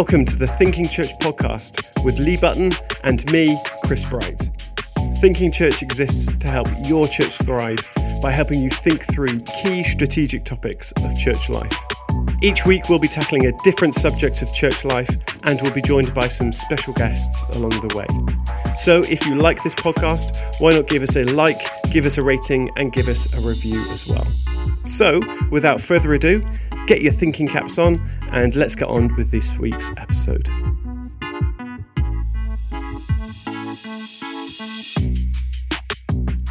welcome to the Thinking Church podcast with Lee Button and me, Chris Bright. Thinking Church exists to help your church thrive by helping you think through key strategic topics of church life. Each week, we'll be tackling a different subject of church life and we'll be joined by some special guests along the way. So, if you like this podcast, why not give us a like, give us a rating, and give us a review as well? So, without further ado, get your thinking caps on and let's get on with this week's episode.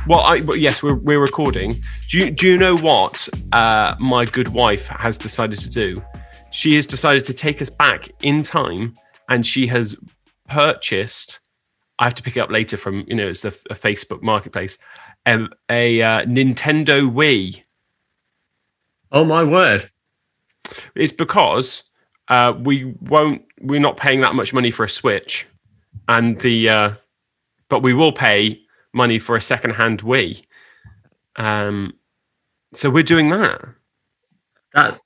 Well, I, well, yes, we're, we're recording. Do you, do you know what uh, my good wife has decided to do? She has decided to take us back in time and she has purchased, I have to pick it up later from, you know, it's a, a Facebook marketplace, um, a uh, Nintendo Wii. Oh, my word. It's because uh, we won't, we're not paying that much money for a Switch. And the, uh, but we will pay money for a second-hand Wii. Um, so we're doing that. That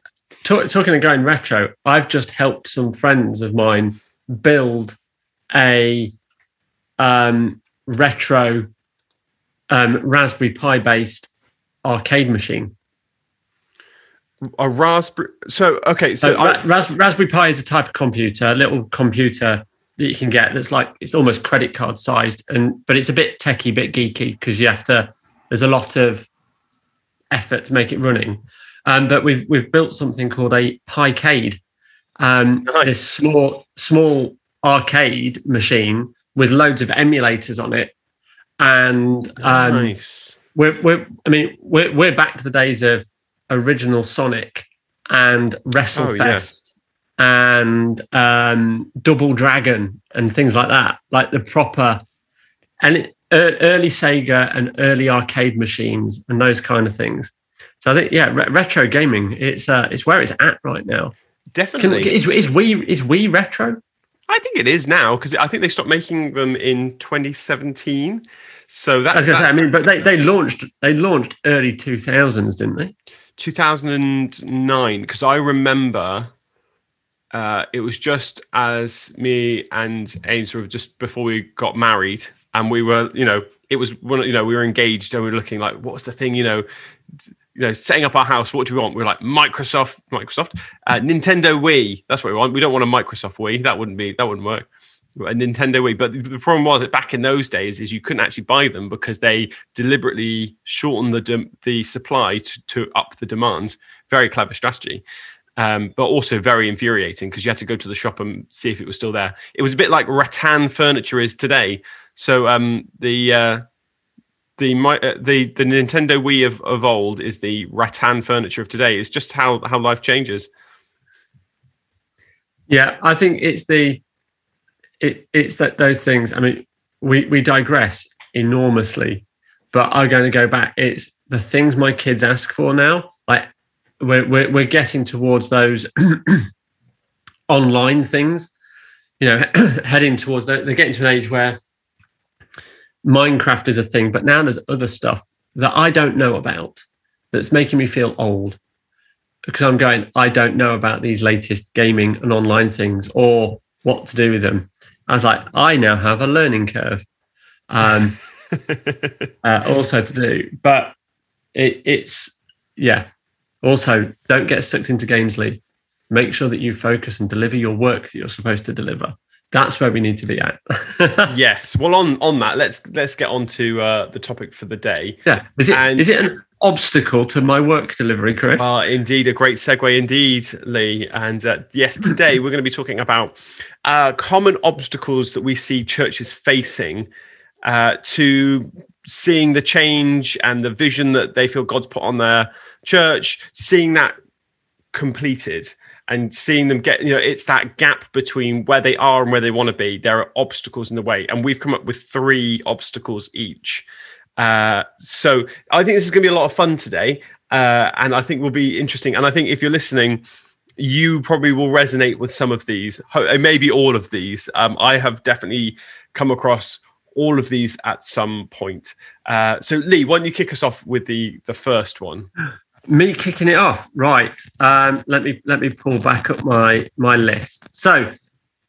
talk, talking of going retro, I've just helped some friends of mine build a um, retro um, Raspberry Pi based arcade machine. A raspberry. So okay, so, so I, Ras- Raspberry Pi is a type of computer, a little computer that you can get that's like it's almost credit card sized and but it's a bit techy bit geeky because you have to there's a lot of effort to make it running um, but we've we've built something called a Picade um, nice. this small small arcade machine with loads of emulators on it and um, nice. we're, we're i mean we're, we're back to the days of original sonic and wrestlefest oh, and um, Double Dragon and things like that, like the proper and it, early Sega and early arcade machines and those kind of things. So I think yeah, re- retro gaming it's uh, it's where it's at right now. Definitely, Can, is, is we is we retro? I think it is now because I think they stopped making them in 2017. So that, I, say, I mean, but they, they launched they launched early 2000s, didn't they? 2009 because I remember uh, it was just as me and Ames were just before we got married, and we were, you know, it was one, you know, we were engaged and we were looking like, what's the thing, you know, you know, setting up our house. What do we want? We are like Microsoft, Microsoft, uh, Nintendo Wii. That's what we want. We don't want a Microsoft Wii. That wouldn't be, that wouldn't work. A Nintendo Wii. But the, problem was that back in those days is you couldn't actually buy them because they deliberately shortened the de- the supply to, to up the demands. Very clever strategy um, but also very infuriating because you had to go to the shop and see if it was still there. It was a bit like rattan furniture is today. So um, the uh, the my, uh, the the Nintendo Wii of, of old is the rattan furniture of today. It's just how how life changes. Yeah, I think it's the it, it's that those things. I mean, we we digress enormously, but I'm going to go back. It's the things my kids ask for now. Like we're, we're, we're getting towards those online things, you know, heading towards, they're getting to an age where Minecraft is a thing, but now there's other stuff that I don't know about that's making me feel old because I'm going, I don't know about these latest gaming and online things or what to do with them. I was like, I now have a learning curve um, uh, also to do, but it, it's, yeah, also, don't get sucked into games, Lee. Make sure that you focus and deliver your work that you're supposed to deliver. That's where we need to be at. yes. Well, on on that, let's let's get on to uh, the topic for the day. Yeah. Is it and, is it an obstacle to my work delivery, Chris? Uh, indeed, a great segue, indeed, Lee. And uh, yes, today we're going to be talking about uh, common obstacles that we see churches facing uh, to seeing the change and the vision that they feel God's put on their church, seeing that completed and seeing them get, you know, it's that gap between where they are and where they want to be. There are obstacles in the way. And we've come up with three obstacles each. Uh, so I think this is going to be a lot of fun today. Uh, and I think will be interesting. And I think if you're listening, you probably will resonate with some of these, maybe all of these. Um, I have definitely come across all of these at some point. Uh, so, Lee, why don't you kick us off with the the first one? Me kicking it off, right? Um, let me let me pull back up my my list. So,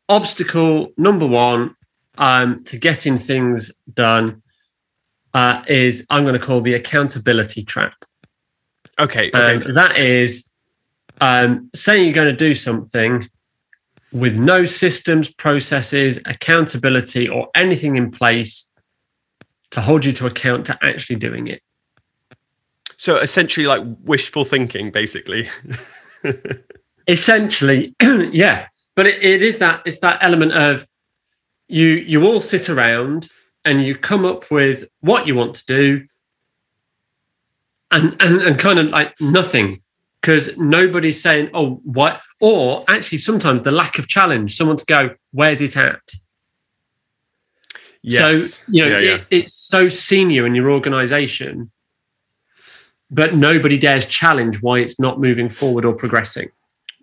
obstacle number one um, to getting things done uh, is I'm going to call the accountability trap. Okay. Okay. that is um, saying you're going to do something with no systems, processes, accountability, or anything in place to hold you to account to actually doing it. so essentially, like wishful thinking, basically. Essentially, yeah. But it, it is that it's that element of you you all sit around and you come up with what you want to do and and, and kind of like nothing because nobody's saying oh what or actually sometimes the lack of challenge someone to go where's it at yes. so you know yeah, yeah. It, it's so senior in your organization but nobody dares challenge why it's not moving forward or progressing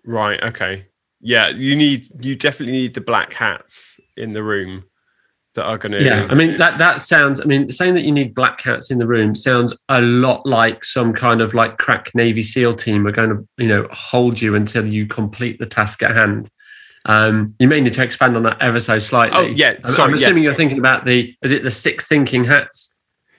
Right. Okay. Yeah. You need. You definitely need the black hats in the room that are going to. Yeah, I mean that that sounds. I mean, saying that you need black hats in the room sounds a lot like some kind of like crack Navy SEAL team are going to, you know, hold you until you complete the task at hand. Um, you may need to expand on that ever so slightly. Oh, yeah, I'm- sorry, I'm assuming yes. you're thinking about the. Is it the six thinking hats?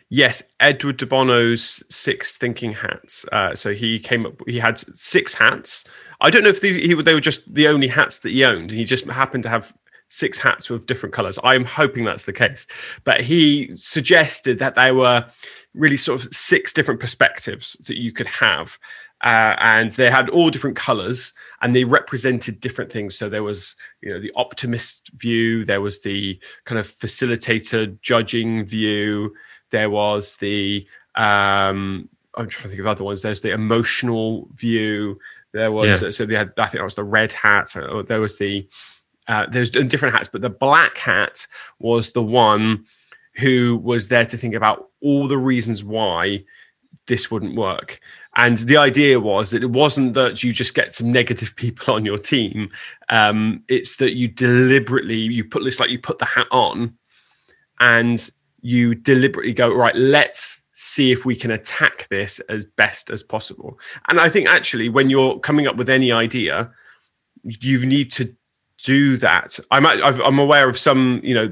Yes, Edward de Bono's six thinking hats. Uh, so he came up. He had six hats. I don't know if they, he, they were just the only hats that he owned. He just happened to have six hats with different colors. I'm hoping that's the case. But he suggested that there were really sort of six different perspectives that you could have. Uh, and they had all different colors and they represented different things. So there was, you know, the optimist view, there was the kind of facilitator judging view, there was the um i'm trying to think of other ones there's the emotional view there was Yeah. so they had i think that was the red hat or there was the uh, there's different hats but the black hat was the one who was there to think about all the reasons why this wouldn't work. And the idea was that it wasn't that you just get some negative people on your team um, it's that you deliberately you put this like you put the hat on and you deliberately go right let's see if we can attack this as best as possible. And i think actually when you're coming up with any idea you need to do that i'm I've, i'm aware of some you know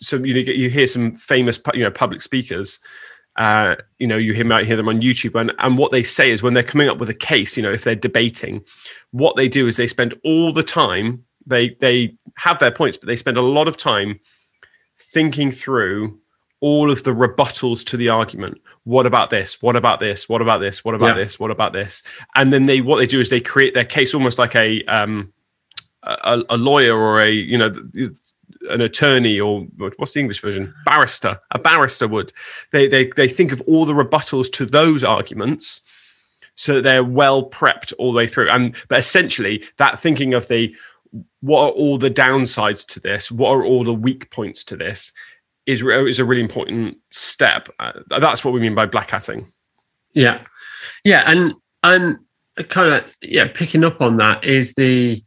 some you know you hear some famous you know public speakers uh, you know you hear might hear them on youtube and, and what they say is when they're coming up with a case you know if they're debating what they do is they spend all the time they they have their points but they spend a lot of time thinking through all of the rebuttals to the argument. What about this? What about this? What about this? What about Yeah. this? What about this? And then they what they do is they create their case almost like a um a, a lawyer or a you know an attorney or what's the English version? Barrister. A barrister would. They they they think of all the rebuttals to those arguments so that they're well prepped all the way through. And but essentially that thinking of the what are all the downsides to this? What are all the weak points to this? Is is a really important step. Uh, that's what we mean by black hatting Yeah, yeah, and and kind of yeah, picking up on that is the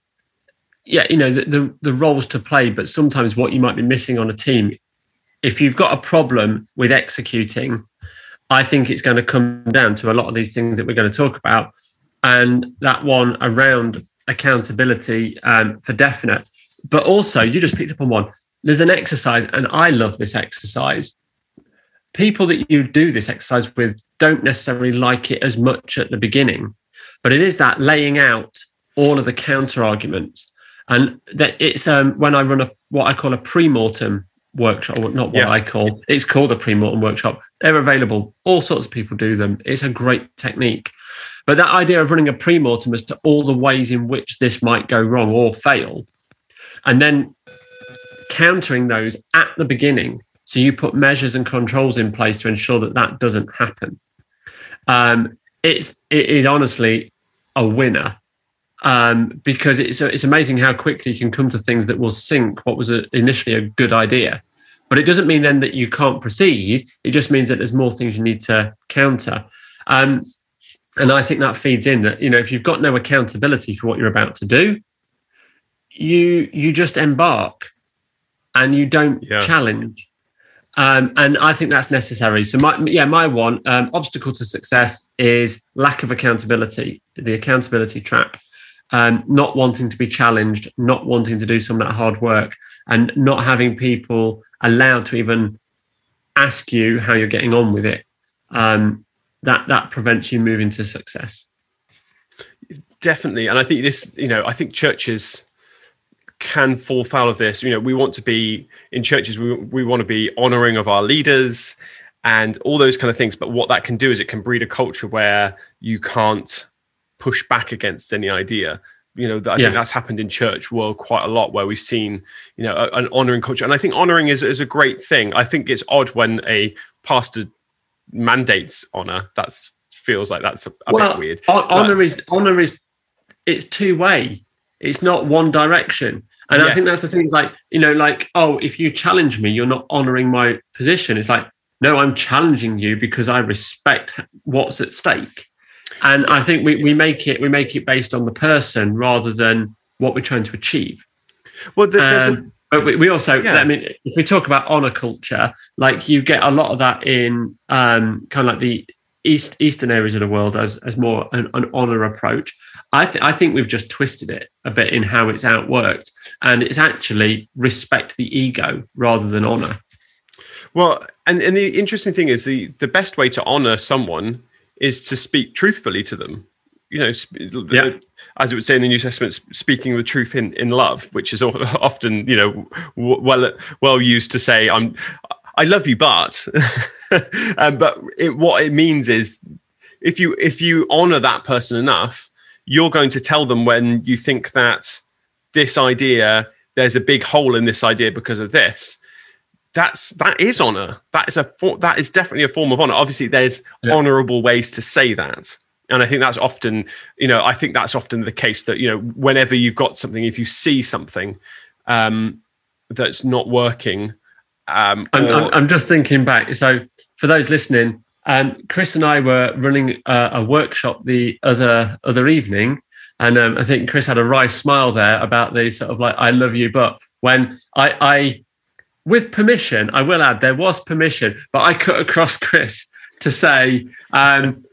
yeah, you know, the, the the roles to play, but sometimes what you might be missing on a team, if you've got a problem with executing, I think it's going to come down to a lot of these things that we're going to talk about, and that one around accountability um, for definite. But also, you just picked up on one. There's an exercise, and I love this exercise people that you do this exercise with don't necessarily like it as much at the beginning, but it is that laying out all of the counter arguments. And that it's um, when I run a what I call a pre-mortem workshop, or not what Yeah. I call it's called a pre-mortem workshop. They're available. All sorts of people do them. It's a great technique. But that idea of running a pre-mortem as to all the ways in which this might go wrong or fail, and then countering those at the beginning. So you put measures and controls in place to ensure that that doesn't happen. Um, it's it is honestly a winner um, because it's it's amazing how quickly you can come to things that will sink what was a, initially a good idea. But it doesn't mean then that you can't proceed. It just means that there's more things you need to counter. Um, and I think that feeds in that you know if you've got no accountability for what you're about to do, you you just embark and you don't Yeah. challenge. Um, and I think that's necessary. So my yeah, my one um, obstacle to success is lack of accountability, the accountability trap. Um, not wanting to be challenged, not wanting to do some of that hard work, and not having people allowed to even ask you how you're getting on with it, um, that that prevents you moving to success. Definitely, and I think this, you know, I think churches can fall foul of this. You know, we want to be in churches. We we want to be honouring of our leaders and all those kind of things. But what that can do is it can breed a culture where you can't push back against any idea. You know, I yeah. think that's happened in church world quite a lot, where we've seen, you know, an honouring culture, and I think honouring is is a great thing. I think it's odd when a pastor mandates honour. That feels like that's a, a well, bit weird. Honour is honour is it's two way. It's not one direction. And yes. I think that's the thing. Like you know, like oh, if you challenge me, you're not honouring my position. It's like no, I'm challenging you because I respect what's at stake. And I think we, we make it we make it based on the person rather than what we're trying to achieve. Well, there's um, a- but we, also, yeah. I mean, if we talk about honor culture, like you get a lot of that in um, kind of like the east eastern areas of the world as as more an, an honor approach. I th- I think we've just twisted it a bit in how it's outworked, and it's actually respect the ego rather than honor. Well, and and the interesting thing is the the best way to honor someone is to speak truthfully to them. You know, yeah. as it would say in the New Testament, speaking the truth in, in love, which is often you know well well used to say I'm I love you, but um, but it, what it means is if you if you honor that person enough, you're going to tell them when you think that this idea there's a big hole in this idea because of this that's that is honor. That is a that is definitely a form of honor. Obviously, there's yeah. honorable ways to say that, and I think that's often, you know, I think that's often the case that you know, whenever you've got something, if you see something um, that's not working, um, I'm, or... I'm, I'm, just thinking back. So for those listening, um, Chris and I were running a, a workshop the other other evening, and um, I think Chris had a wry smile there about the sort of like "I love you," but when I I with permission, I will add there was permission, but I cut across Chris to say, um,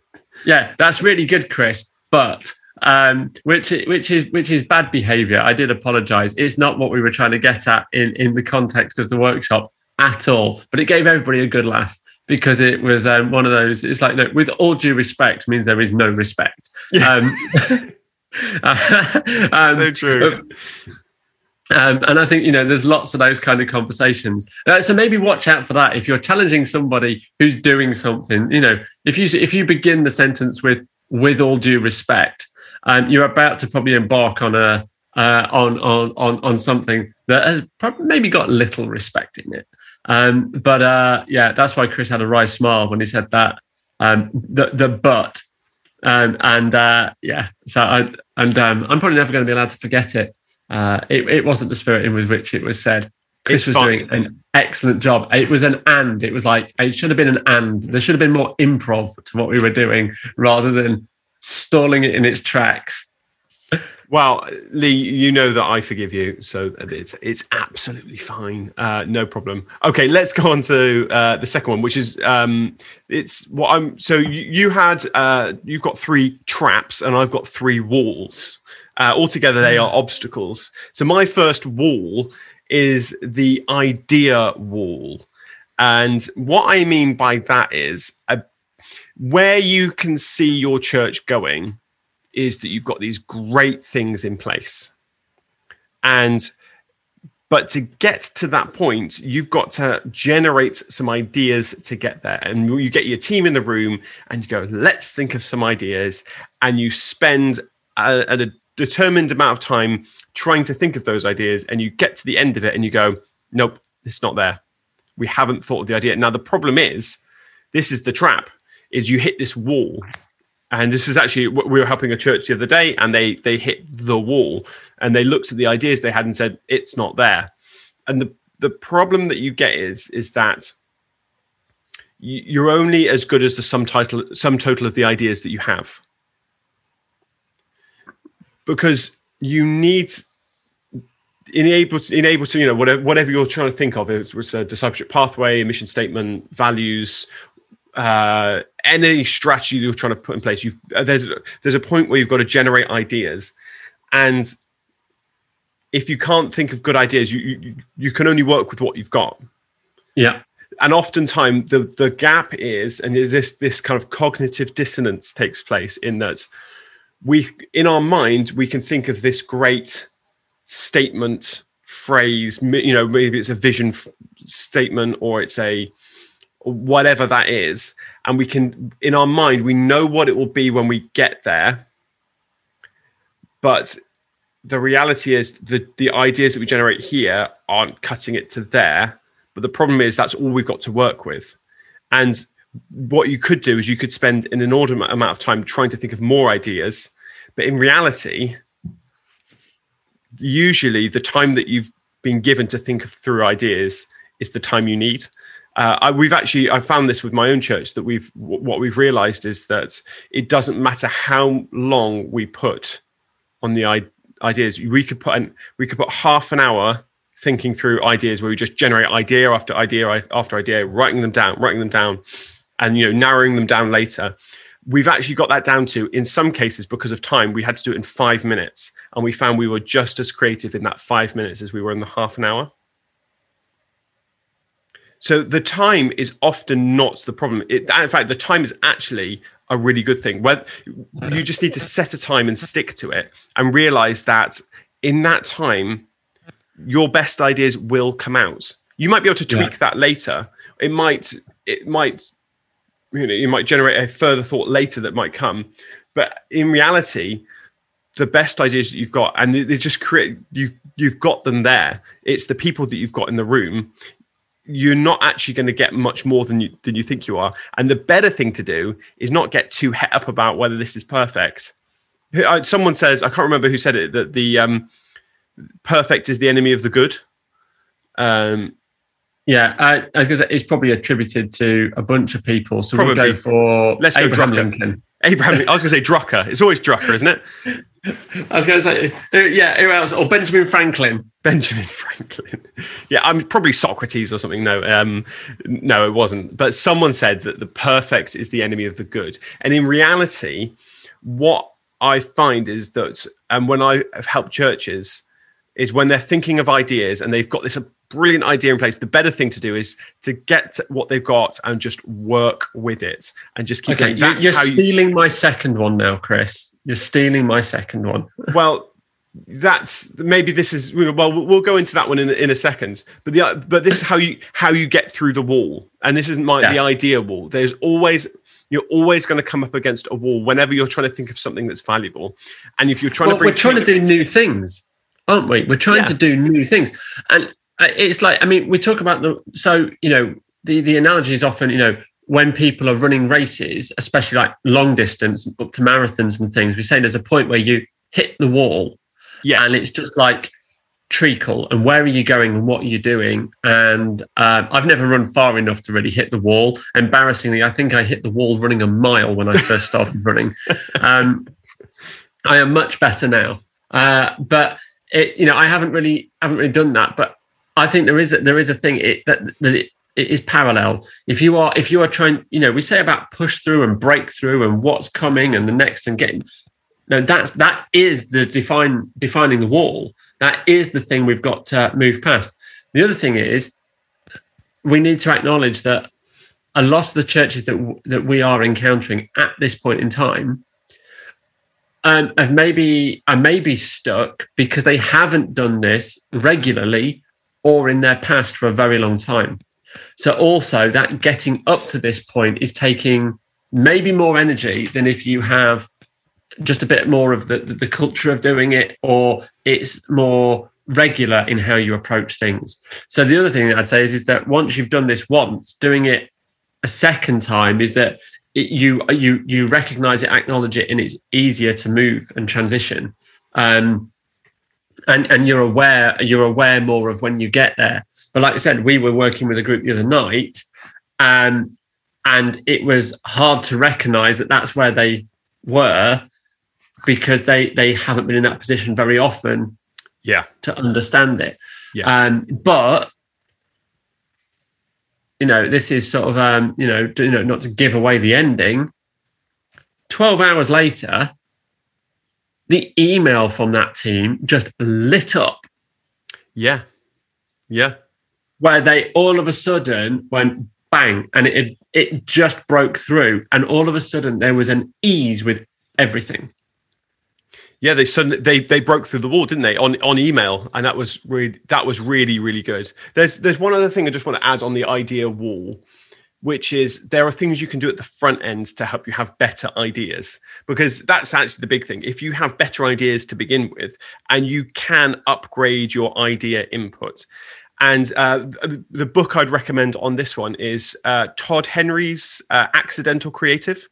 "Yeah, that's really good, Chris," but um, which which is which is bad behaviour. I did apologise. It's not what we were trying to get at in in the context of the workshop at all. But it gave everybody a good laugh because it was um, one of those. It's like, look, with all due respect, means there is no respect. Yeah. Um, um, so true. Um, and I think you know there's lots of those kind of conversations. Uh, so maybe watch out for that if you're challenging somebody who's doing something. You know, if you if you begin the sentence with "with all due respect," um, you're about to probably embark on a uh, on on on on something that has probably maybe got little respect in it. Um, but uh, yeah, that's why Chris had a wry smile when he said that. Um, the the but um, and uh, yeah, so I, and um, I'm probably never going to be allowed to forget it uh, it, it, wasn't the spirit in with which it was said. Chris it's was fun. doing an excellent job. It was an and. It was like it should have been an and. There should have been more improv to what we were doing rather than stalling it in its tracks. Well, Lee, you know that I forgive you, so it's it's absolutely fine, uh, no problem. Okay, let's go on to uh, the second one, which is um, it's what I'm. So you, you had uh, you've got three traps, and I've got three walls. Uh, altogether, they are obstacles. So my first wall is the idea wall. And what I mean by that is uh, where you can see your church going is that you've got these great things in place. And but to get to that point, you've got to generate some ideas to get there. And you get your team in the room and you go, let's think of some ideas. And you spend a, a determined amount of time trying to think of those ideas and you get to the end of it and you go nope it's not there. We haven't thought of the idea. Now the problem is this is the trap is you hit this wall. And this is actually we were helping a church the other day and they they hit the wall and they looked at the ideas they had and said it's not there. And the the problem that you get is is that you're only as good as the sum title sum total of the ideas that you have because you need enable to, enable to you know whatever whatever you're trying to think of it was a discipleship pathway, a mission statement, values, uh, any strategy you're trying to put in place. You've uh, there's there's a point where you've got to generate ideas, and if you can't think of good ideas, you you, you can only work with what you've got. Yeah. And oftentimes the the gap is, and is this this kind of cognitive dissonance takes place in that we in our mind we can think of this great statement phrase you know maybe it's a vision f- statement or it's a whatever that is and we can in our mind we know what it will be when we get there but the reality is the the ideas that we generate here aren't cutting it to there but the problem is that's all we've got to work with. And what you could do is you could spend an inordinate amount of time trying to think of more ideas but in reality usually the time that you've been given to think through ideas is the time you need. Uh, I, we've actually i found this with my own church that we've what we've realized is that it doesn't matter how long we put on the I- ideas. We could put an, we could put half an hour thinking through ideas where we just generate idea after idea after idea writing them down writing them down and you know narrowing them down later we've actually got that down to in some cases because of time we had to do it in five minutes and we found we were just as creative in that five minutes as we were in the half an hour. So the time is often not the problem. It, in fact the time is actually a really good thing. Where you just need to set a time and stick to it and realize that in that time your best ideas will come out. You might be able to tweak yeah. that later. It might it might you know might generate a further thought later that might come. But in reality the best ideas that you've got and they just create you you've got them there. It's the people that you've got in the room. You're not actually going to get much more than you than you think you are. And the better thing to do is not get too het up about whether this is perfect. Someone says i can't remember who said it that the um perfect is the enemy of the good. Um yeah, I, I was going to say it's probably attributed to a bunch of people. So probably. we'll go for Let's Abraham go Lincoln. Abraham, I was going to say Drucker. It's always Drucker, isn't it? I was going to say, yeah, who else? Or Benjamin Franklin. Benjamin Franklin. Yeah, I'm probably Socrates or something. No, um, no, it wasn't. But someone said that the perfect is the enemy of the good. And in reality, what I find is that, and when I have helped churches, is when they're thinking of ideas and they've got this brilliant idea in place. The better thing to do is to get what they've got and just work with it and just keep okay, going. you're stealing you... my second one now, Chris. You're stealing my second one. well, that's maybe this is well we'll go into that one in, in a second but the but this is how you how you get through the wall and this isn't my yeah. the idea wall there's always you're always going to come up against a wall whenever you're trying to think of something that's valuable and if you're trying well, to bring we're trying to do new things aren't we we're trying yeah. to do new things and it's like I mean, we talk about the so you know the the analogy is often you know when people are running races, especially like long distance up to marathons and things, we say there's a point where you hit the wall, yes. and it's just like treacle and where are you going and what are you doing? And uh, i've never run far enough to really hit the wall. Embarrassingly i think i hit the wall running a mile when i first started running. Um, i am much better now. Uh, but it, you know i haven't really haven't really done that but I think there is a, there is a thing it, that that it, it is parallel. If you are if you are trying, you know, we say about push through and break through and what's coming and the next and getting. No, that's that is the define defining the wall. That is the thing we've got to move past. The other thing is we need to acknowledge that a lot of the churches that that we are encountering at this point in time um, have maybe are maybe stuck because they haven't done this regularly or in their past for a very long time. So also that getting up to this point is taking maybe more energy than if you have just a bit more of the, the culture of doing it or it's more regular in how you approach things. So the other thing I'd say is, is that once you've done this once, doing it a second time is that it, you you you recognize it, acknowledge it, and it's easier to move and transition. Um, and and you're aware you're aware more of when you get there. But like i said we were working with a group the other night and and it was hard to recognize that that's where they were because they they haven't been in that position very often yeah. to understand it. Yeah. Um but you know this is sort of um you know you know not to give away the ending. 12 hours later the email from that team just lit up Yeah. Yeah. where they all of a sudden went bang and it it just broke through and all of a sudden there was an ease with everything Yeah, they suddenly they they broke through the wall, didn't they? On on email, and that was really that was really really good. There's there's one other thing I just want to add on the idea wall, which is there are things you can do at the front end to help you have better ideas because that's actually the big thing. If you have better ideas to begin with, and you can upgrade your idea input. And uh, the book I'd recommend on this one is uh, Todd Henry's uh, Accidental Creative.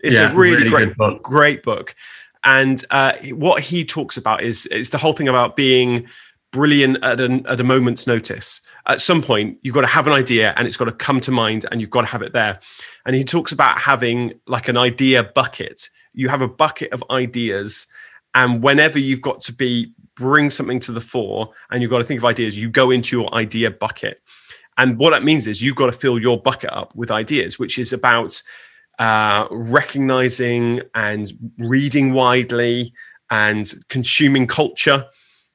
It's Yeah, a really, really great book. great book and uh, what he talks about is is the whole thing about being brilliant at, an, at a moment's notice at some point you've got to have an idea and it's got to come to mind and you've got to have it there. And he talks about having like an idea bucket. You have a bucket of ideas and whenever you've got to be bring something to the fore and you've got to think of ideas you go into your idea bucket. And what that means is you've got to fill your bucket up with ideas which is about uh, recognizing and reading widely and consuming culture.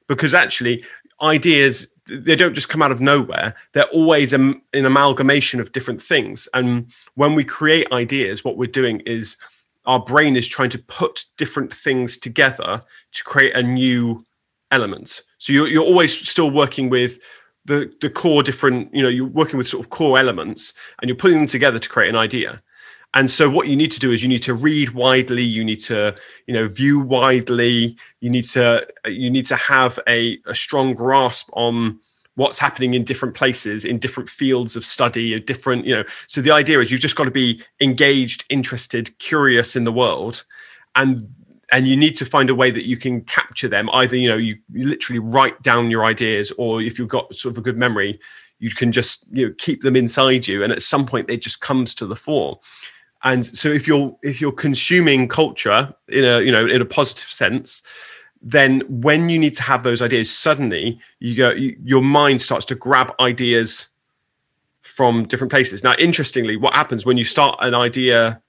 Because actually ideas they don't just come out of nowhere. They're always an, amalgamation of different things. And when we create ideas what we're doing is our brain is trying to put different things together to create a new element. So you're, you're always still working with the the core different you know you're working with sort of core elements and you're putting them together to create an idea and so what you need to do is you need to read widely you need to you know view widely you need to you need to have a, a strong grasp on what's happening in different places in different fields of study or different you know. So the idea is you've just got to be engaged interested curious in the world and and you need to find a way that you can capture them. Either you know you, you literally write down your ideas or if you've got sort of a good memory you can just you know keep them inside you and at some point it just comes to the fore and so if you're if you're consuming culture in a you know in a positive sense then when you need to have those ideas suddenly you go you, your mind starts to grab ideas from different places. Now interestingly what happens when you start an idea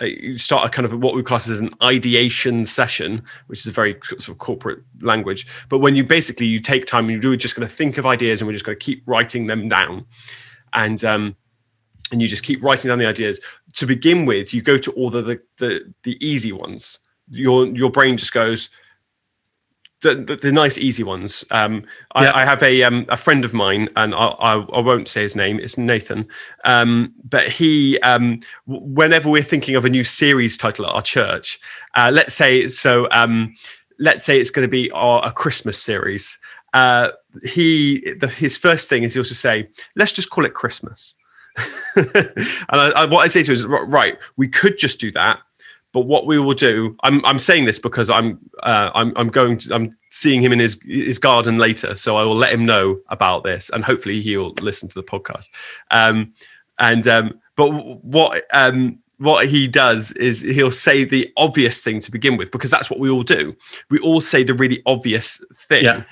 uh, you start a kind of what we class as an ideation session which is a very sort of corporate language but when you basically you take time and you're just going to think of ideas and we're just going to keep writing them down. And um and you just keep writing down the ideas to begin with you go to all the the the, the easy ones. Your your brain just goes the, the, the nice easy ones. Um I, Yeah. I have a um a friend of mine and I, I i won't say his name it's nathan. Um but he um whenever we're thinking of a new series title at our church uh let's say so um let's say it's going to be our, a christmas series. Uh he the, his first thing is he'll just say let's just call it christmas and I, I, what I say to is, right, we could just do that, but what we will do, I'm, I'm saying this because I'm, uh, I'm, I'm going to, I'm seeing him in his, his garden later, so I will let him know about this, and hopefully he'll listen to the podcast. Um, and um, but what um, what he does is he'll say the obvious thing to begin with because that's what we all do. We all say the really obvious thing. Yeah.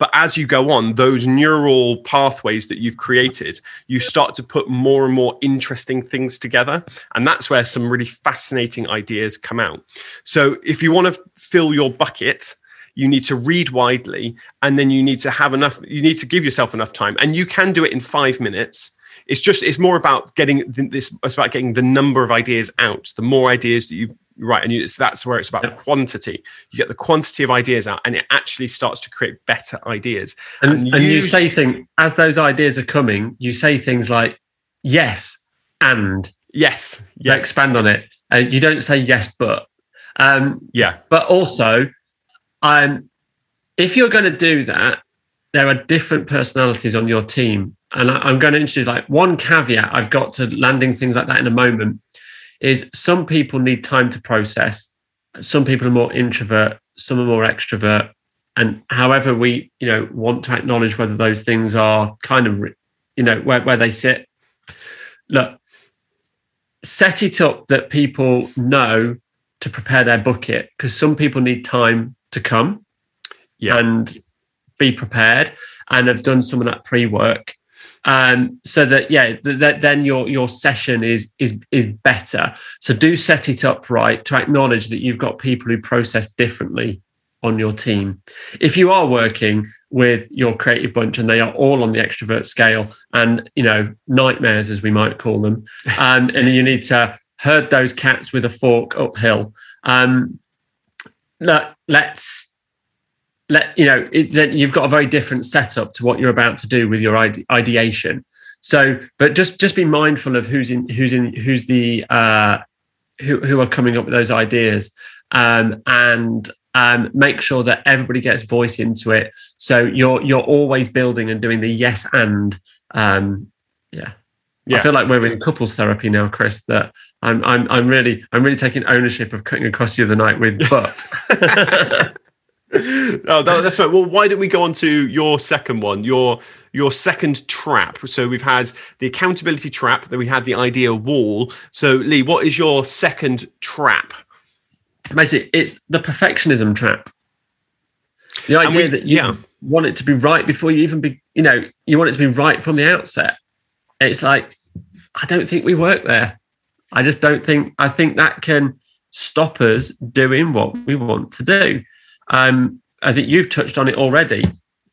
But as you go on, those neural pathways that you've created, you start to put more and more interesting things together. And that's where some really fascinating ideas come out. So if you want to fill your bucket, you need to read widely and then you need to have enough, you need to give yourself enough time. And you can do it in five minutes. It's just, it's more about getting th- this, it's about getting the number of ideas out. The more ideas that you write, and you, it's, that's where it's about Yeah. quantity. You get the quantity of ideas out and it actually starts to create better ideas. and, And and, you say things as those ideas are coming you say things like yes and Yes. Yes. expand on it uh, you don't say yes but um, Yeah. but also um, if you're going to do that there are different personalities on your team and I, i'm going to introduce like one caveat i've got to landing things like that in a moment is some people need time to process. Some people are more introvert some are more extrovert. And however we you know want to acknowledge whether those things are kind of you know where, where they sit. Look set it up that people know to prepare their bucket because some people need time to come Yeah. and be prepared and have done some of that pre-work um, so that yeah, that then your your session is is is better. So do set it up right to acknowledge that you've got people who process differently on your team. If you are working with your creative bunch and they are all on the extrovert scale and you know nightmares as we might call them, um, and you need to herd those cats with a fork uphill. Um, let, let's let you know it, that you've got a very different setup to what you're about to do with your ide- ideation. So, but just just be mindful of who's in who's in who's the uh, who who are coming up with those ideas, um, and um, make sure that everybody gets voice into it. So you're you're always building and doing the yes and um, yeah. Yeah. I feel like we're in couples therapy now, Chris. That I'm, I'm, I'm really, I'm really taking ownership of cutting across the other night with but. oh, that's right. Well, why don't we go on to your second one, your your second trap? So we've had the accountability trap, then we had the idea wall. So Lee, what is your second trap? Basically, it's the perfectionism trap. The idea we, that you yeah. want it to be right before you even be, you know, you want it to be right from the outset. It's like I don't think we work there. I just don't think. I think that can stop us doing what we want to do. Um, I think you've touched on it already.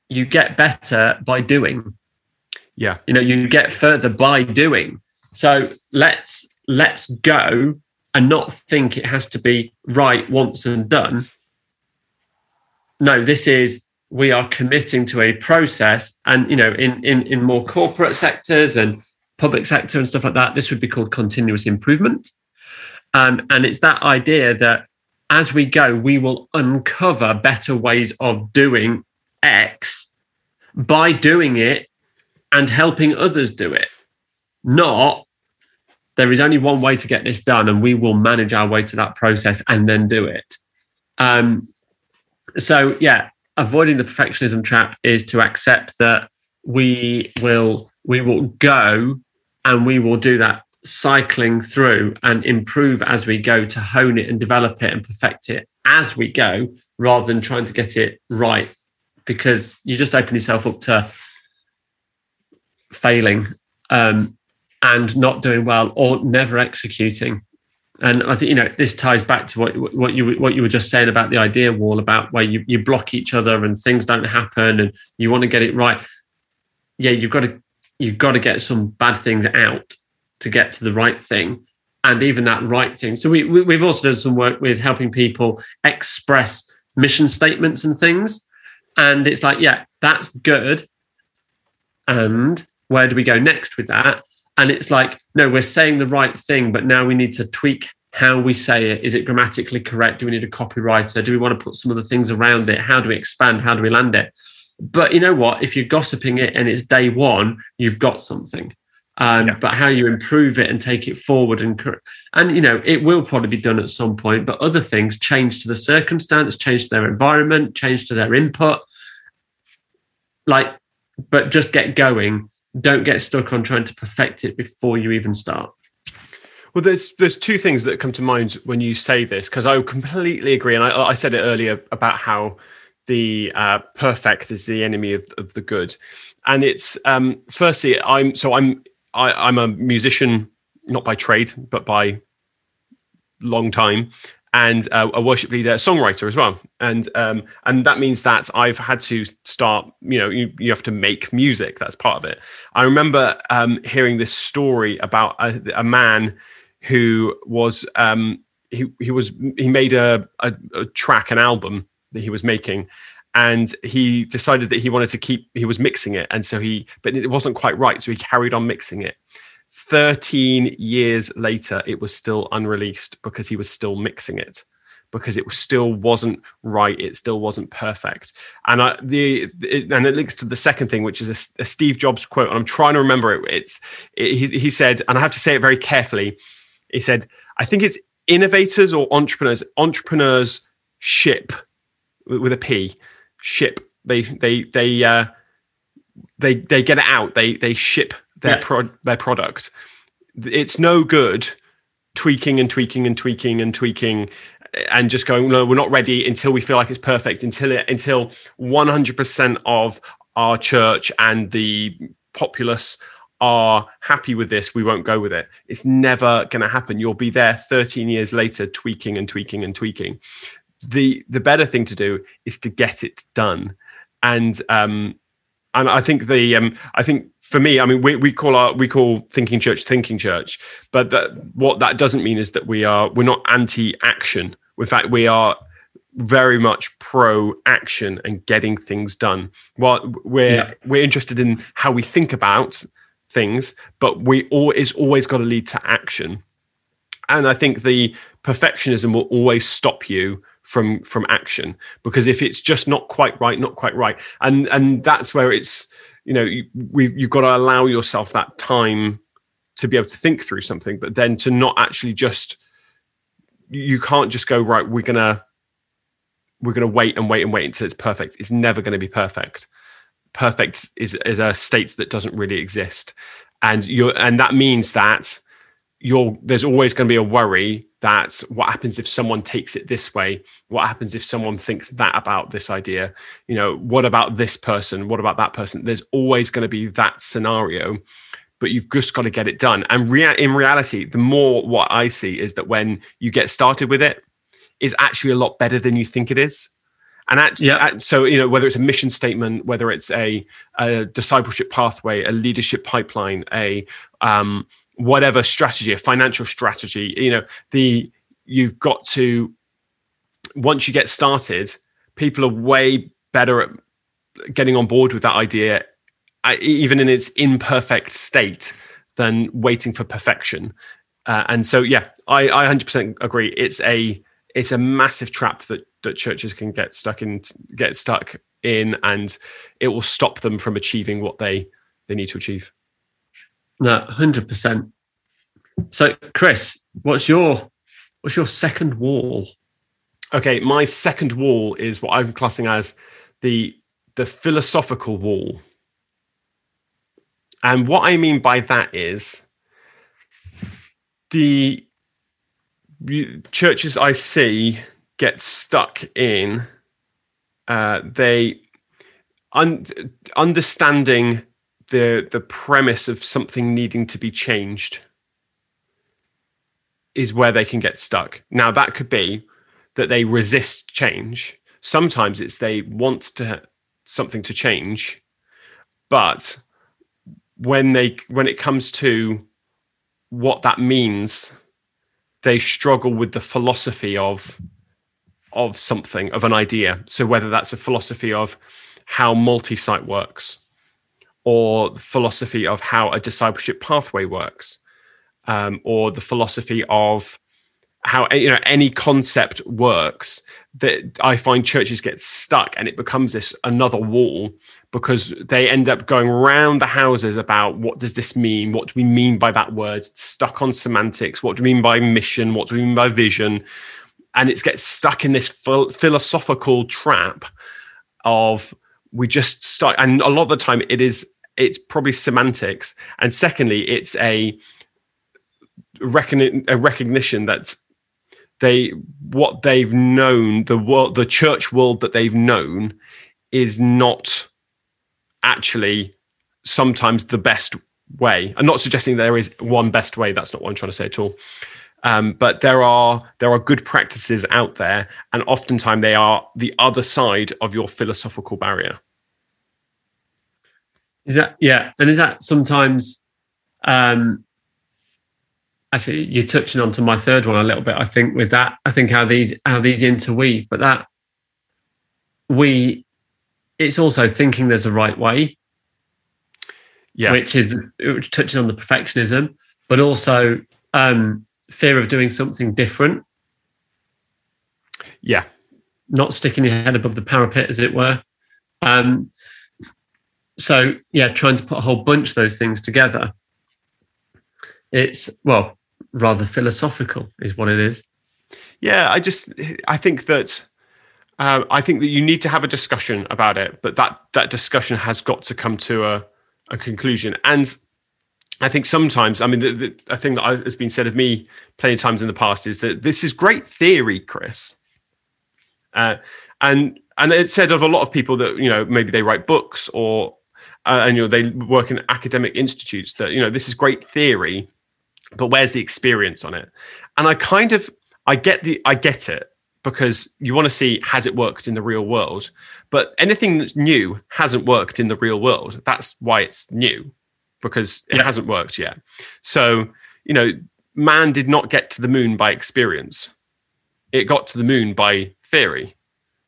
You get better by doing. Yeah. You know, you get further by doing. So let's let's go and not think it has to be right once and done. No, this is we are committing to a process and you know in in in more corporate sectors and public sector and stuff like that this would be called continuous improvement um, and it's that idea that as we go, we will uncover better ways of doing X by doing it and helping others do it. Not there is only one way to get this done, and we will manage our way to that process and then do it. Um, so, yeah, avoiding the perfectionism trap is to accept that we will we will go and we will do that cycling through and improve as we go to hone it and develop it and perfect it as we go rather than trying to get it right because you just open yourself up to failing um, and not doing well or never executing and I think you know this ties back to what what you what you were just saying about the idea wall about where you, you block each other and things don't happen and you want to get it right. Yeah, you've got to you've got to get some bad things out to get to the right thing and even that right thing. So we, we have also done some work with helping people express mission statements and things. And it's like, yeah, that's good. And where do we go next with that? And it's like, no, we're saying the right thing, but now we need to tweak how we say it. Is it grammatically correct? Do we need a copywriter? Do we want to put some of the things around it? How do we expand? How do we land it? But you know what? If you're gossiping it and it's day one, you've got something um, yeah. but how you improve it and take it forward and and you know it will probably be done at some point but other things change to the circumstance change to their environment change to their input. Like but just get going. Don't get stuck on trying to perfect it before you even start. Well, there's there's two things that come to mind when you say this because I completely agree, and I, I, said it earlier about how the uh, perfect is the enemy of, of the good, and it's um, firstly I'm so I'm I, I'm a musician, not by trade, but by long time, and uh, a worship leader, songwriter as well. And um, and that means that I've had to start. You know, you, you have to make music. That's part of it. I remember um, hearing this story about a, a man who was um, he he was he made a, a, a track, an album that he was making, and he decided that he wanted to keep he was mixing it. And so he but it wasn't quite right. So he carried on mixing it. 13 years later it was still unreleased because he was still mixing it because it still wasn't right. It still wasn't perfect. And I, the and it links to the second thing which is a, a steve jobs quote. And i'm trying to remember it. It's it, he, he said and i have to say it very carefully. He said i think it's innovators or entrepreneurs entrepreneurs ship with a p ship. They they they uh, they they get it out. They they ship their yeah. pro- their product. It's no good tweaking and tweaking and tweaking and tweaking and just going no we're not ready until we feel like it's perfect until it until 100% of our church and the populace are happy with this, we won't go with it. It's never going to happen. You'll be there 13 years later, tweaking and tweaking and tweaking. The the better thing to do is to get it done, and um, and I think the um, I think for me, I mean, we, we call our we call thinking church thinking church, but that, what that doesn't mean is that we are we're not anti-action. In fact, we are very much pro action and getting things done. Well, we're yeah. we're interested in how we think about things, but we all is always got to lead to action. And I think the perfectionism will always stop you from from action because if it's just not quite right, not quite right, and and that's where it's you know you, we you've got to allow yourself that time to be able to think through something, but then to not actually just you can't just go right. We're gonna we're gonna wait and wait and wait until it's perfect. It's never going to be perfect perfect is is a state that doesn't really exist and you're and that means that you're there's always going to be a worry that what happens if someone takes it this way? What happens if someone thinks that about this idea? You know what about this person? What about that person? There's always going to be that scenario but you've just got to get it done. And rea- in reality the more what i see is that when you get started with it is actually a lot better than you think it is. And at, yeah. At, so, you know, whether it's a mission statement, whether it's a, a discipleship pathway, a leadership pipeline, a um, whatever strategy, a financial strategy, you know, the you've got to once you get started, people are way better at getting on board with that idea, uh, even in its imperfect state, than waiting for perfection. Uh, and so, yeah, I, I 100% agree. It's a it's a massive trap that that churches can get stuck in get stuck in and it will stop them from achieving what they they need to achieve no 100% so chris what's your what's your second wall? Okay my second wall is what i'm classing as the the philosophical wall. And what i mean by that is the churches I see get stuck in uh, they un- understanding the the premise of something needing to be changed is where they can get stuck. Now that could be that they resist change. Sometimes it's they want to something to change, but when they when it comes to what that means they struggle with the philosophy of of something of an idea so whether that's a philosophy of how multi-site works or the philosophy of how a discipleship pathway works um, or the philosophy of how you know any concept works that I find churches get stuck and it becomes this another wall because they end up going round the houses about what does this mean? What do we mean by that word? Stuck on semantics. What do we mean by mission? What do we mean by vision? And it gets stuck in this philosophical trap of we just start. And a lot of the time, it is it's probably semantics. And secondly, it's a recognition a recognition that they what they've known the world the church world that they've known is not actually sometimes the best way. I'm not suggesting there is one best way that's not what i'm trying to say at all. Um, but there are there are good practices out there and oftentimes they are the other side of your philosophical barrier is that yeah and is that sometimes um actually you're touching on to my third one a little bit i think with that i think how these how these interweave but that we it's also thinking there's a right way. Yeah. Which is which touches on the perfectionism but also um fear of doing something different. Yeah. Not sticking your head above the parapet as it were. Um so yeah trying to put a whole bunch of those things together it's well rather philosophical, is what it is. Yeah, I just I think that uh, I think that you need to have a discussion about it, but that that discussion has got to come to a, a conclusion. And I think sometimes, I mean, the, the thing that has been said of me plenty of times in the past is that this is great theory, Chris. Uh, and and it's said of a lot of people that you know maybe they write books or uh, and you know they work in academic institutes that you know this is great theory but where's the experience on it? And i kind of i get the i get it because you want to see has it worked in the real world? But anything that's new hasn't worked in the real world. That's why it's new because it yeah. hasn't worked yet. So you know man did not get to the moon by experience. It got to the moon by theory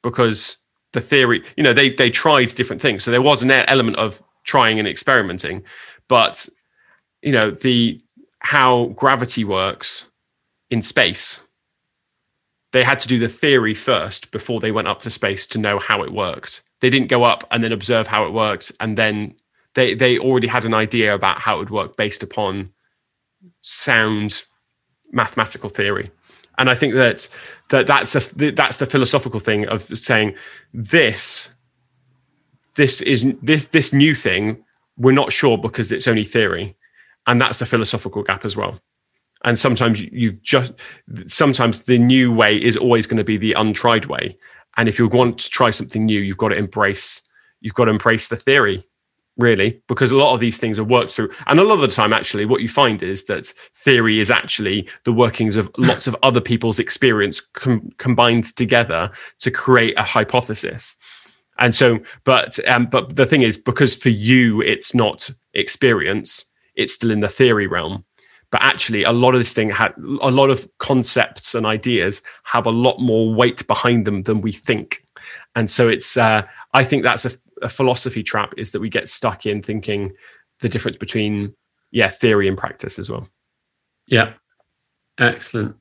because the theory you know they they tried different things. So there was an element of trying and experimenting. But you know the how gravity works in space they had to do the theory first before they went up to space to know how it worked. They didn't go up and then observe how it worked and then they they already had an idea about how it would work based upon sound mathematical theory. And i think that that that's a that's the philosophical thing of saying this this is this this new thing we're not sure because it's only theory. And that's a philosophical gap as well. And sometimes you've just sometimes the new way is always going to be the untried way. And if you want to try something new you've got to embrace you've got to embrace the theory really because a lot of these things are worked through. And a lot of the time actually what you find is that theory is actually the workings of lots of other people's experience com- combined together to create a hypothesis and so but um, but the thing is because for you it's not experience it's still in the theory realm. But actually a lot of this thing had a lot of concepts and ideas have a lot more weight behind them than we think. And so it's uh, i think that's a a philosophy trap is that we get stuck in thinking the difference between yeah theory and practice as well. Yeah. Excellent.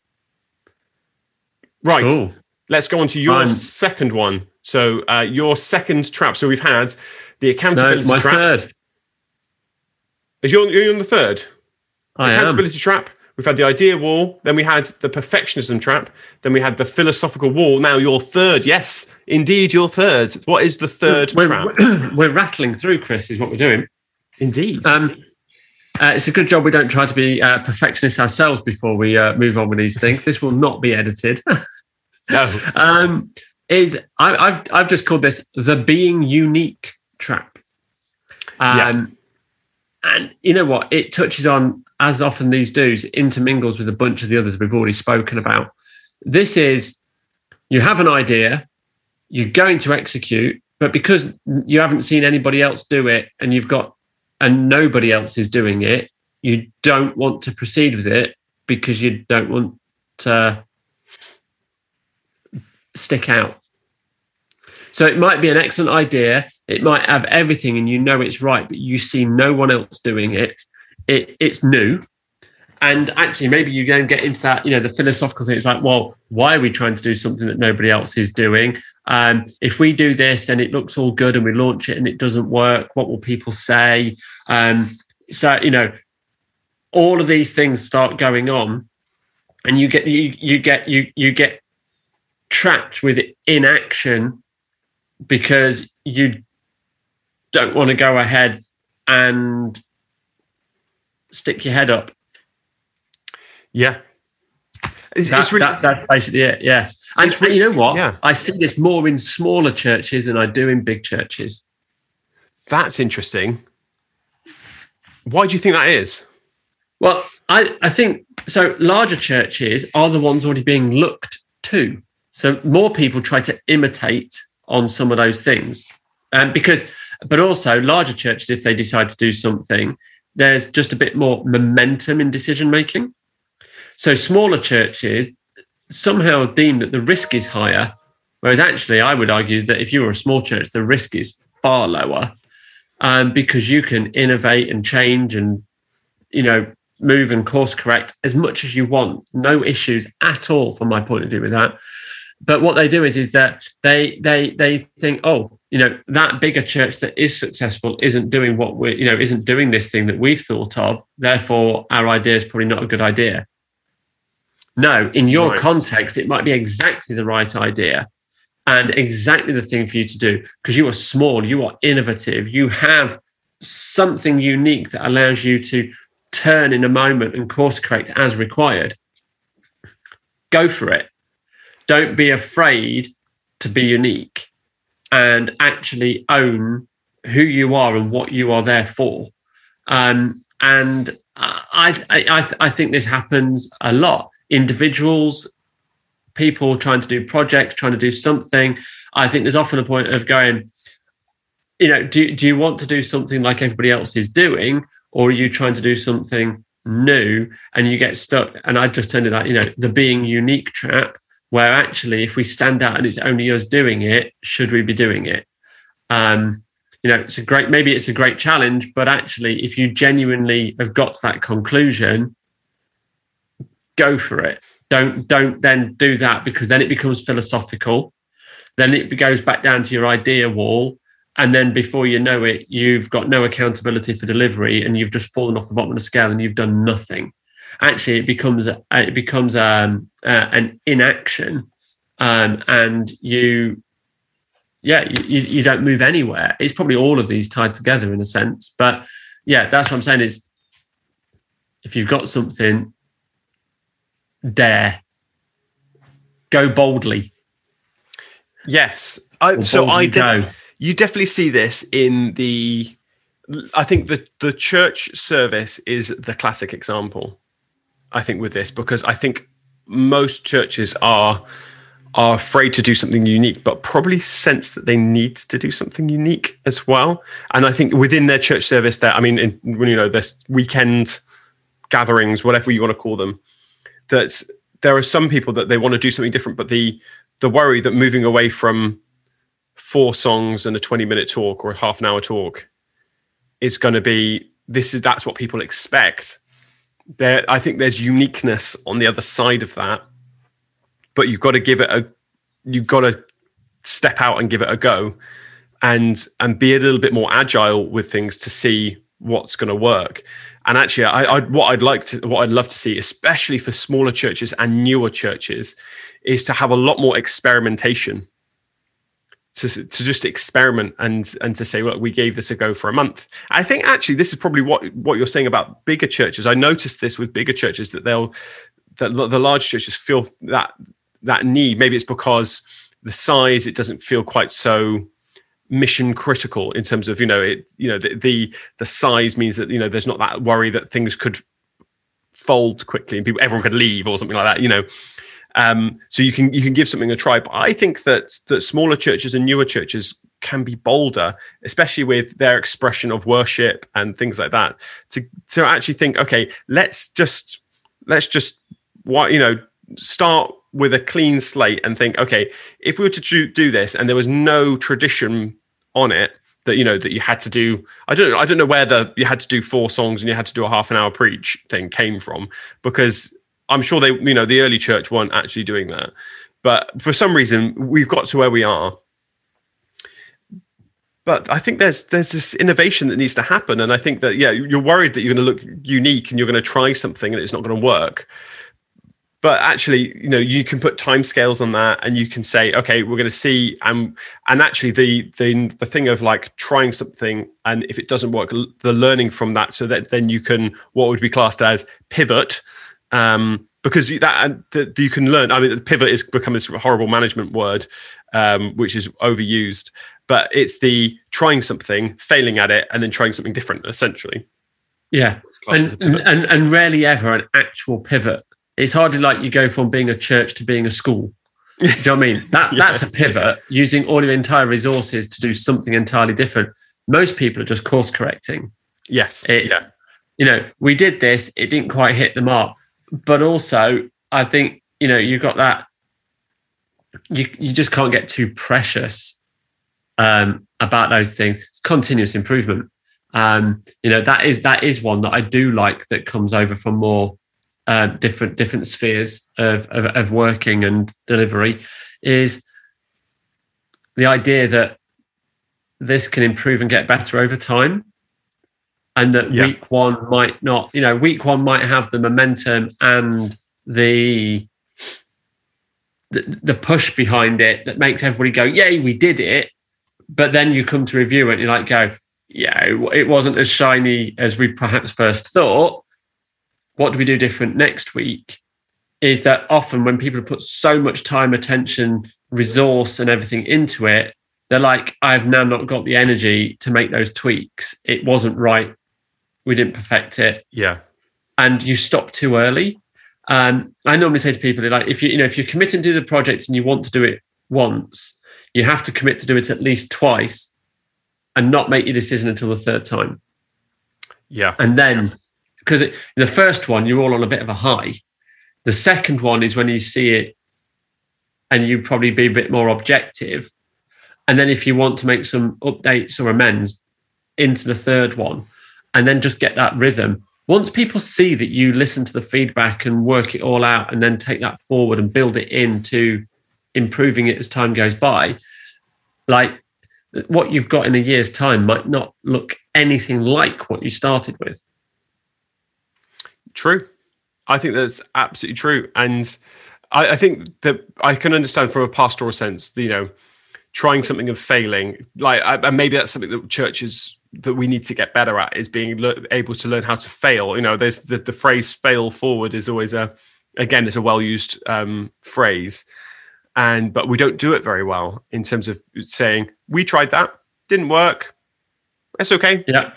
Right. Cool. Let's go on to your second one so uh, your second trap so we've had the accountability no, my trap third is you you're on the third I accountability am. trap We've had the idea wall, then we had the perfectionism trap, then we had the philosophical wall. Now your third, yes, indeed, your third. What is the 3rd we're, trap? We're rattling through, Chris, is what we're doing. Indeed. Um, uh, it's a good job we don't try to be uh, perfectionists ourselves before we uh, move on with these things. This will not be edited. no. Um, is I, have I've just called this the being unique trap. Um, yeah. And you know what? It touches on as often these do, intermingles with a bunch of the others we've already spoken about. This is you have an idea, you're going to execute, but because you haven't seen anybody else do it and you've got and nobody else is doing it, you don't want to proceed with it because you don't want to stick out. So it might be an excellent idea. It might have everything and you know it's right, but you see no one else doing it. It, it's new. And actually maybe you then get into that you know the philosophical thing. It's like well why are we trying to do something that nobody else is doing? Um, if we do this and it looks all good and we launch it and it doesn't work. What will people say? Um, so you know all of these things start going on and you get you you get you you get trapped with inaction because you don't want to go ahead and stick your head up. Yeah. It's, that, it's really, that, that's basically it. Yeah. And, and you know what? Yeah. I see this more in smaller churches than I do in big churches. That's interesting. Why do you think that is? Well, I, I think so. Larger churches are the ones already being looked to. So more people try to imitate on some of those things. Um, because, but also larger churches, if they decide to do something, there's just a bit more momentum in decision making. So smaller churches somehow deem that the risk is higher, whereas actually I would argue that if you were a small church, the risk is far lower um, because you can innovate and change and you know move and course correct as much as you want. No issues at all from my point of view with that. But what they do is is that they they they think, oh, you know that bigger church that is successful isn't doing what we you know isn't doing this thing that we've thought of. Therefore our idea is probably not a good idea. No in your right. context it might be exactly the right idea and exactly the thing for you to do. Because you are small you are innovative you have something unique that allows you to turn in a moment and course correct as required. Go for it don't be afraid to be unique and actually own who you are and what you are there for. Um, and I, I, I think this happens a lot. Individuals, people trying to do projects, trying to do something. I think there's often a point of going, you know, do, do you want to do something like everybody else is doing, or are you trying to do something new and you get stuck? And I just turned to that, you know, the being unique trap, where actually, if we stand out and it's only us doing it, should we be doing it? Um, you know, it's a great, maybe it's a great challenge, but actually, if you genuinely have got to that conclusion, go for it. Don't don't then do that because then it becomes philosophical. Then it goes back down to your idea wall, and then before you know it, you've got no accountability for delivery, and you've just fallen off the bottom of the scale, and you've done nothing. Actually, it becomes it becomes um, uh, an inaction, um, and you yeah, you, you don't move anywhere. It's probably all of these tied together in a sense. But yeah, that's what I'm saying is if you've got something, dare, go boldly. Yes. I, so I de- you definitely see this in the I think the the church service is the classic example. I think with this because I think most churches are are afraid to do something unique, but probably sense that they need to do something unique as well. And I think within their church service, there, I mean, in, you know, this weekend gatherings, whatever you want to call them, that there are some people that they want to do something different, but the the worry that moving away from four songs and a 20 minute talk or a half an hour talk is going to be this is that's what people expect there i think there's uniqueness on the other side of that but you've got to give it a you've got to step out and give it a go and and be a little bit more agile with things to see what's going to work. And actually I, I what i'd like to what i'd love to see especially for smaller churches and newer churches is to have a lot more experimentation to, to just experiment and and to say look we gave this a go for a month. I think actually this is probably what what you're saying about bigger churches. I noticed this with bigger churches that they'll that the large churches feel that that need. Maybe it's because the size it doesn't feel quite so mission critical in terms of you know it you know the, the the size means that you know there's not that worry that things could fold quickly and people everyone could leave or something like that you know um, so you can you can give something a try. But i think that that smaller churches and newer churches can be bolder especially with their expression of worship and things like that to to actually think okay let's just let's just what you know start with a clean slate and think, okay, if we were to do, do this and there was no tradition on it that you know that you had to do, I don't know, I don't know where the you had to do four songs and you had to do a half an hour preach thing came from because I'm sure they, you know, the early church weren't actually doing that, but for some reason we've got to where we are. But I think there's there's this innovation that needs to happen, and I think that yeah, you're worried that you're going to look unique and you're going to try something and it's not going to work. But actually you know you can put timescales on that and you can say okay we're going to see um, and actually the, the the thing of like trying something and if it doesn't work the learning from that so that then you can what would be classed as pivot um, because you, that and the, you can learn i mean pivot is become this horrible management word um, which is overused but it's the trying something failing at it and then trying something different essentially yeah and, and and rarely ever an actual pivot it's hardly like you go from being a church to being a school. Do you know what I mean? That yeah. that's a pivot using all your entire resources to do something entirely different. Most people are just course correcting. Yes. It's, yeah. you know, we did this, it didn't quite hit the mark. But also, I think, you know, you've got that you you just can't get too precious um, about those things. It's continuous improvement. Um, you know, that is that is one that I do like that comes over from more uh, different different spheres of, of, of working and delivery is the idea that this can improve and get better over time and that yeah. week one might not you know week one might have the momentum and the, the the push behind it that makes everybody go yay we did it but then you come to review it and you're like go yeah it wasn't as shiny as we perhaps first thought what do we do different next week is that often when people put so much time, attention, resource, and everything into it, they're like, I've now not got the energy to make those tweaks. It wasn't right. We didn't perfect it. Yeah. And you stop too early. Um, I normally say to people, like, if you, you know, if you're committing to the project and you want to do it once, you have to commit to do it at least twice and not make your decision until the third time. Yeah. And then, because the first one, you're all on a bit of a high. The second one is when you see it and you probably be a bit more objective. And then if you want to make some updates or amends into the third one, and then just get that rhythm. Once people see that you listen to the feedback and work it all out and then take that forward and build it into improving it as time goes by, like what you've got in a year's time might not look anything like what you started with. True. I think that's absolutely true. And I, I, think that I can understand from a pastoral sense, you know, trying something and failing, like, and maybe that's something that churches that we need to get better at is being le- able to learn how to fail. You know, there's the, the phrase "fail forward" is always a, again, it's a well used um, phrase, and but we don't do it very well in terms of saying we tried that, didn't work, it's okay. Yeah.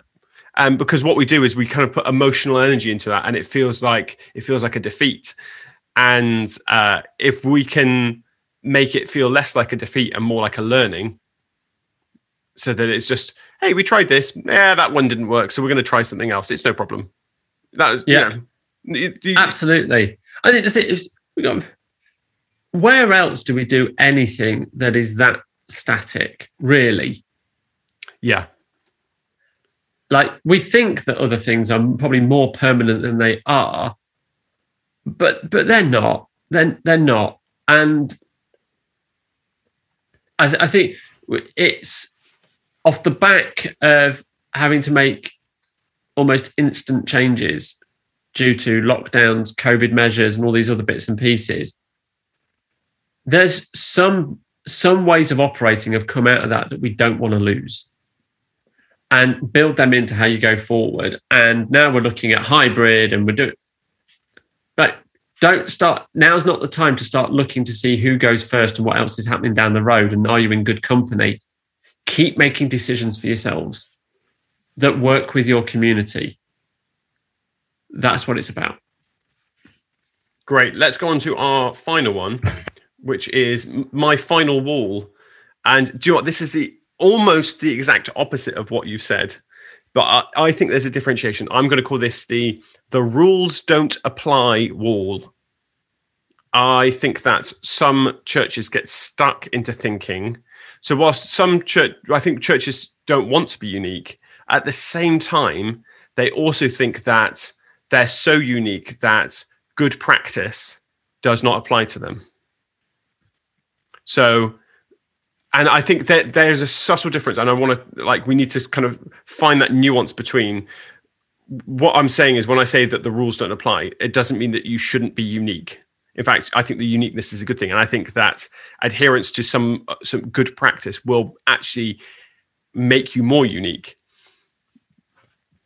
Um, because what we do is we kind of put emotional energy into that, and it feels like it feels like a defeat. And uh, if we can make it feel less like a defeat and more like a learning, so that it's just, hey, we tried this, yeah, that one didn't work, so we're going to try something else. It's no problem. That is, yeah, you know, you, absolutely. I think the thing is, where else do we do anything that is that static? Really? Yeah. Like we think that other things are probably more permanent than they are, but but they're not. Then they're, they're not, and I, th- I think it's off the back of having to make almost instant changes due to lockdowns, COVID measures, and all these other bits and pieces. There's some some ways of operating have come out of that that we don't want to lose and build them into how you go forward. And now we're looking at hybrid and we're doing but don't start now's not the time to start looking to see who goes first and what else is happening down the road and are you in good company keep making decisions for yourselves that work with your community. That's what it's about. Great. Let's go on to our final one, which is my final wall. And do you know what? This is the almost the exact opposite of what you've said, but I, I think there's a differentiation. I'm going to call this the the rules don't apply wall. I think that some churches get stuck into thinking so whilst some church, I think churches don't want to be unique, at the same time, they also think that they're so unique that good practice does not apply to them. So, and I think that there's a subtle difference, and I want to like we need to kind of find that nuance between what I'm saying is when I say that the rules don't apply, it doesn't mean that you shouldn't be unique. In fact, I think the uniqueness is a good thing, and I think that adherence to some uh, some good practice will actually make you more unique.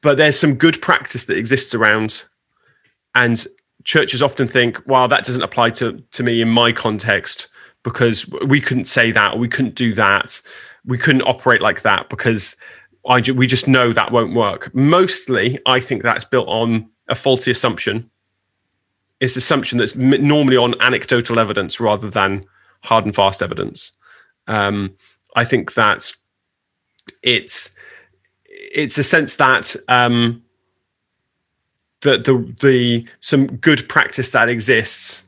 But there's some good practice that exists around, and churches often think, "Well, that doesn't apply to to me in my context because we couldn't say that, we couldn't do that, we couldn't operate like that because I we just know that won't work." Mostly, I think that's built on a faulty assumption it's assumption that's normally on anecdotal evidence rather than hard and fast evidence. Um, I think that it's it's a sense that um, the the the some good practice that exists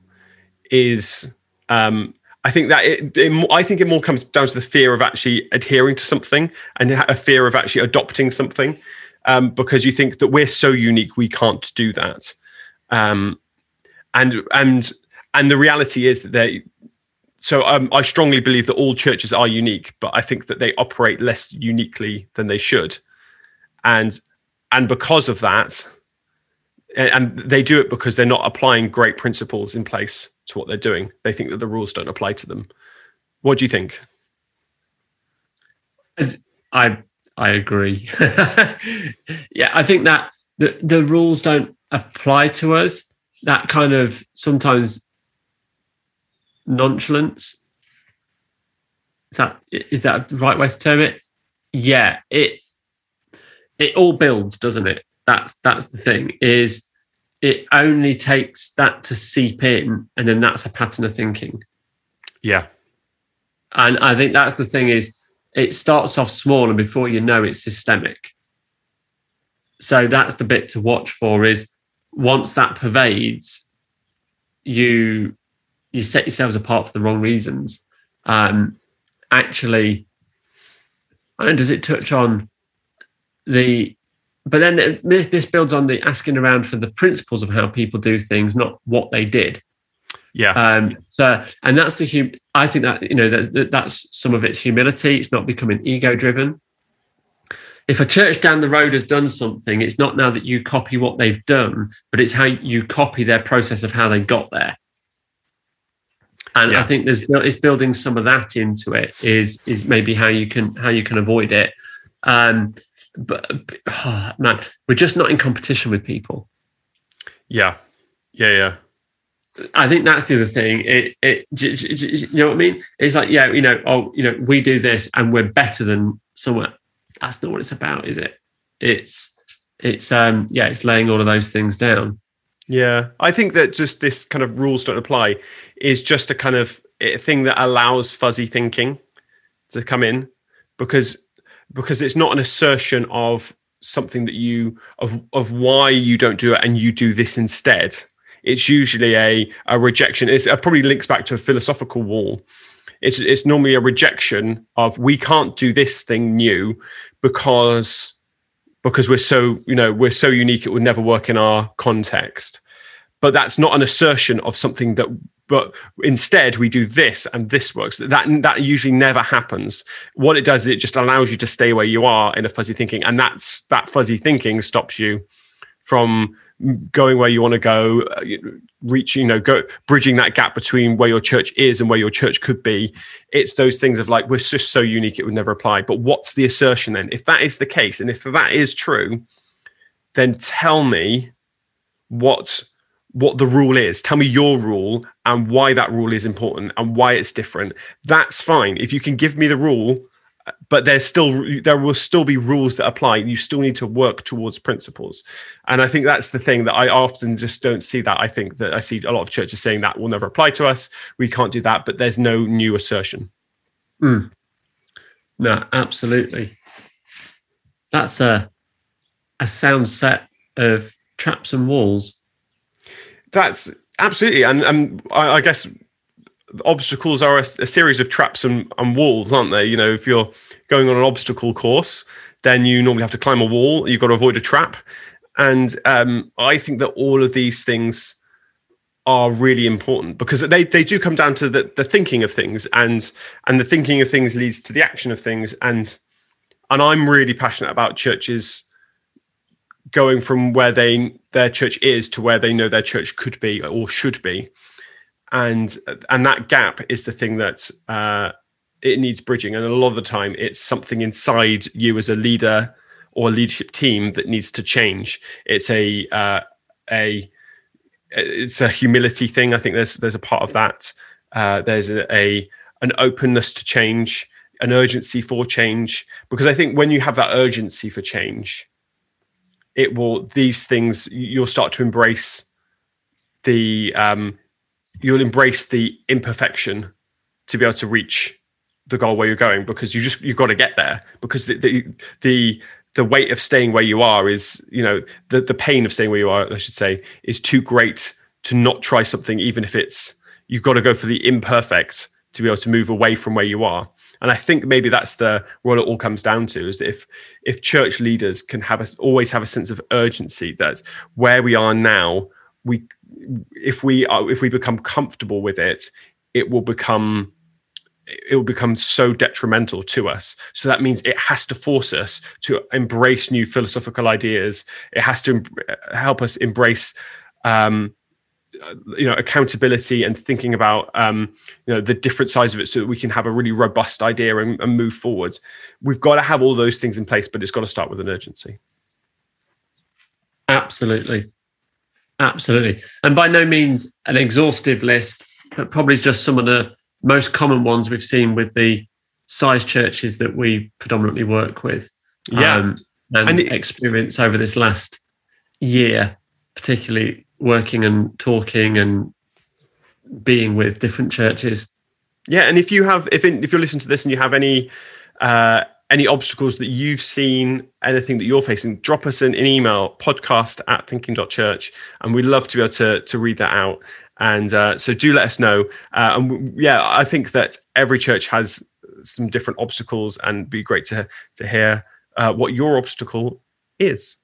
is um, I think that it, it, I think it more comes down to the fear of actually adhering to something and a fear of actually adopting something um, because you think that we're so unique we can't do that. Um, and and and the reality is that they so um, I strongly believe that all churches are unique, but I think that they operate less uniquely than they should, and and because of that, and they do it because they're not applying great principles in place to what they're doing. They think that the rules don't apply to them. What do you think? I I agree. yeah, I think that the the rules don't apply to us that kind of sometimes nonchalance is that is that the right way to term it? Yeah, it it all builds, doesn't it? That's that's the thing. Is it only takes that to seep in, and then that's a pattern of thinking. Yeah, and I think that's the thing is it starts off small, and before you know, it's systemic. So that's the bit to watch for. Is once that pervades, you you set yourselves apart for the wrong reasons. Um, actually, and does it touch on the? But then this builds on the asking around for the principles of how people do things, not what they did. Yeah. Um, so, and that's the hum- I think that you know that, that that's some of its humility. It's not becoming ego driven. If a church down the road has done something, it's not now that you copy what they've done, but it's how you copy their process of how they got there and yeah. I think there's it's building some of that into it is is maybe how you can how you can avoid it. Um, but oh, man, we're just not in competition with people. Yeah, yeah, yeah. I think that's the other thing. It, it, you know what I mean? It's like, yeah, you know, oh, you know, we do this and we're better than someone. That's not what it's about, is it? It's, it's, um, yeah, it's laying all of those things down. Yeah, I think that just this kind of rules don't apply is just a kind of a thing that allows fuzzy thinking to come in because because it's not an assertion of something that you of of why you don't do it and you do this instead. It's usually a a rejection. It's, it probably links back to a philosophical wall. It's it's normally a rejection of we can't do this thing new because because we're so you know we're so unique it would never work in our context. But that's not an assertion of something that but instead we do this and this works. That that usually never happens. What it does is it just allows you to stay where you are in a fuzzy thinking and that's that fuzzy thinking stops you from going where you want to go uh, reaching you know go bridging that gap between where your church is and where your church could be it's those things of like we're just so unique it would never apply but what's the assertion then if that is the case and if that is true then tell me what what the rule is. Tell me your rule and why that rule is important and why it's different. That's fine. If you can give me the rule, but there's still there will still be rules that apply. You still need to work towards principles, and I think that's the thing that I often just don't see. That I think that I see a lot of churches saying that will never apply to us. We can't do that, but there's no new assertion. Mm. No, absolutely. That's a a sound set of traps and walls that's absolutely, and and I, I guess obstacles are a, a, series of traps and, and walls, aren't they? You know, if you're going on an obstacle course, then you normally have to climb a wall. You've got to avoid a trap, and um, I think that all of these things are really important because they, they do come down to the, the thinking of things and and the thinking of things leads to the action of things and and I'm really passionate about churches going from where they their church is to where they know their church could be or should be and and that gap is the thing that uh, it needs bridging. And a lot of the time it's something inside you as a leader or leadership team that needs to change. It's a uh, a it's a humility thing. I think there's there's a part of that. Uh, there's a, a an openness to change an urgency for change. Because i think when you have that urgency for change it will these things you'll start to embrace the um, you'll embrace the imperfection to be able to reach the goal where you're going because you just you've got to get there because the the the, the weight of staying where you are is you know the the pain of staying where you are I should say is too great to not try something even if it's you've got to go for the imperfect to be able to move away from where you are. And I think maybe that's the what it all comes down to is that if if church leaders can have a, always have a sense of urgency that where we are now, we if we are if we become comfortable with it, it will become it will become so detrimental to us. So that means it has to force us to embrace new philosophical ideas. It has to help us embrace um, you know accountability and thinking about um, you know the different sides of it so that we can have a really robust idea and, and move forwards we've got to have all those things in place but it's got to start with an urgency absolutely absolutely and by no means an exhaustive list but probably just some of the most common ones we've seen with the size churches that we predominantly work with. Yeah. Um, and, And it- experience over this last year, particularly working and talking and being with different churches. Yeah, and if you have, if in, if you're listening to this and you have any uh, any obstacles that you've seen, anything that you're facing, drop us an, an email podcast at thinking.church, and we'd love to be able to to read that out. And uh, so do let us know. Uh, and w- yeah, I think that every church has some different obstacles, and it'd be great to to hear uh, what your obstacle is.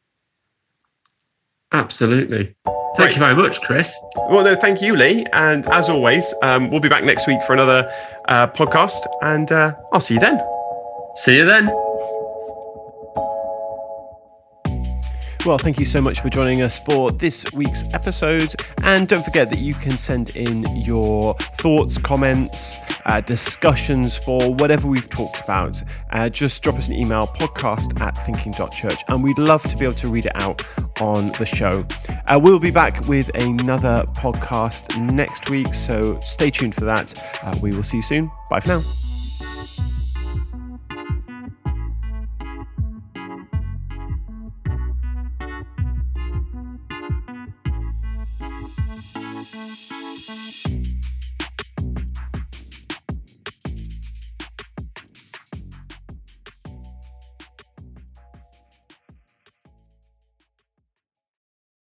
Absolutely. Thank Great. you very much, Chris. Well, no, thank you, Lee. And as always, um, we'll be back next week for another uh, podcast, and uh, I'll see you then. See you then. Well, thank you so much for joining us for this week's episode. And don't forget that you can send in your thoughts, comments, uh, discussions for whatever we've talked about. Uh, just drop us an email, podcast at thinking.church, and we'd love to be able to read it out on the show. Uh, we'll be back with another podcast next week, so stay tuned for that. Uh, we will see you soon. Bye for now.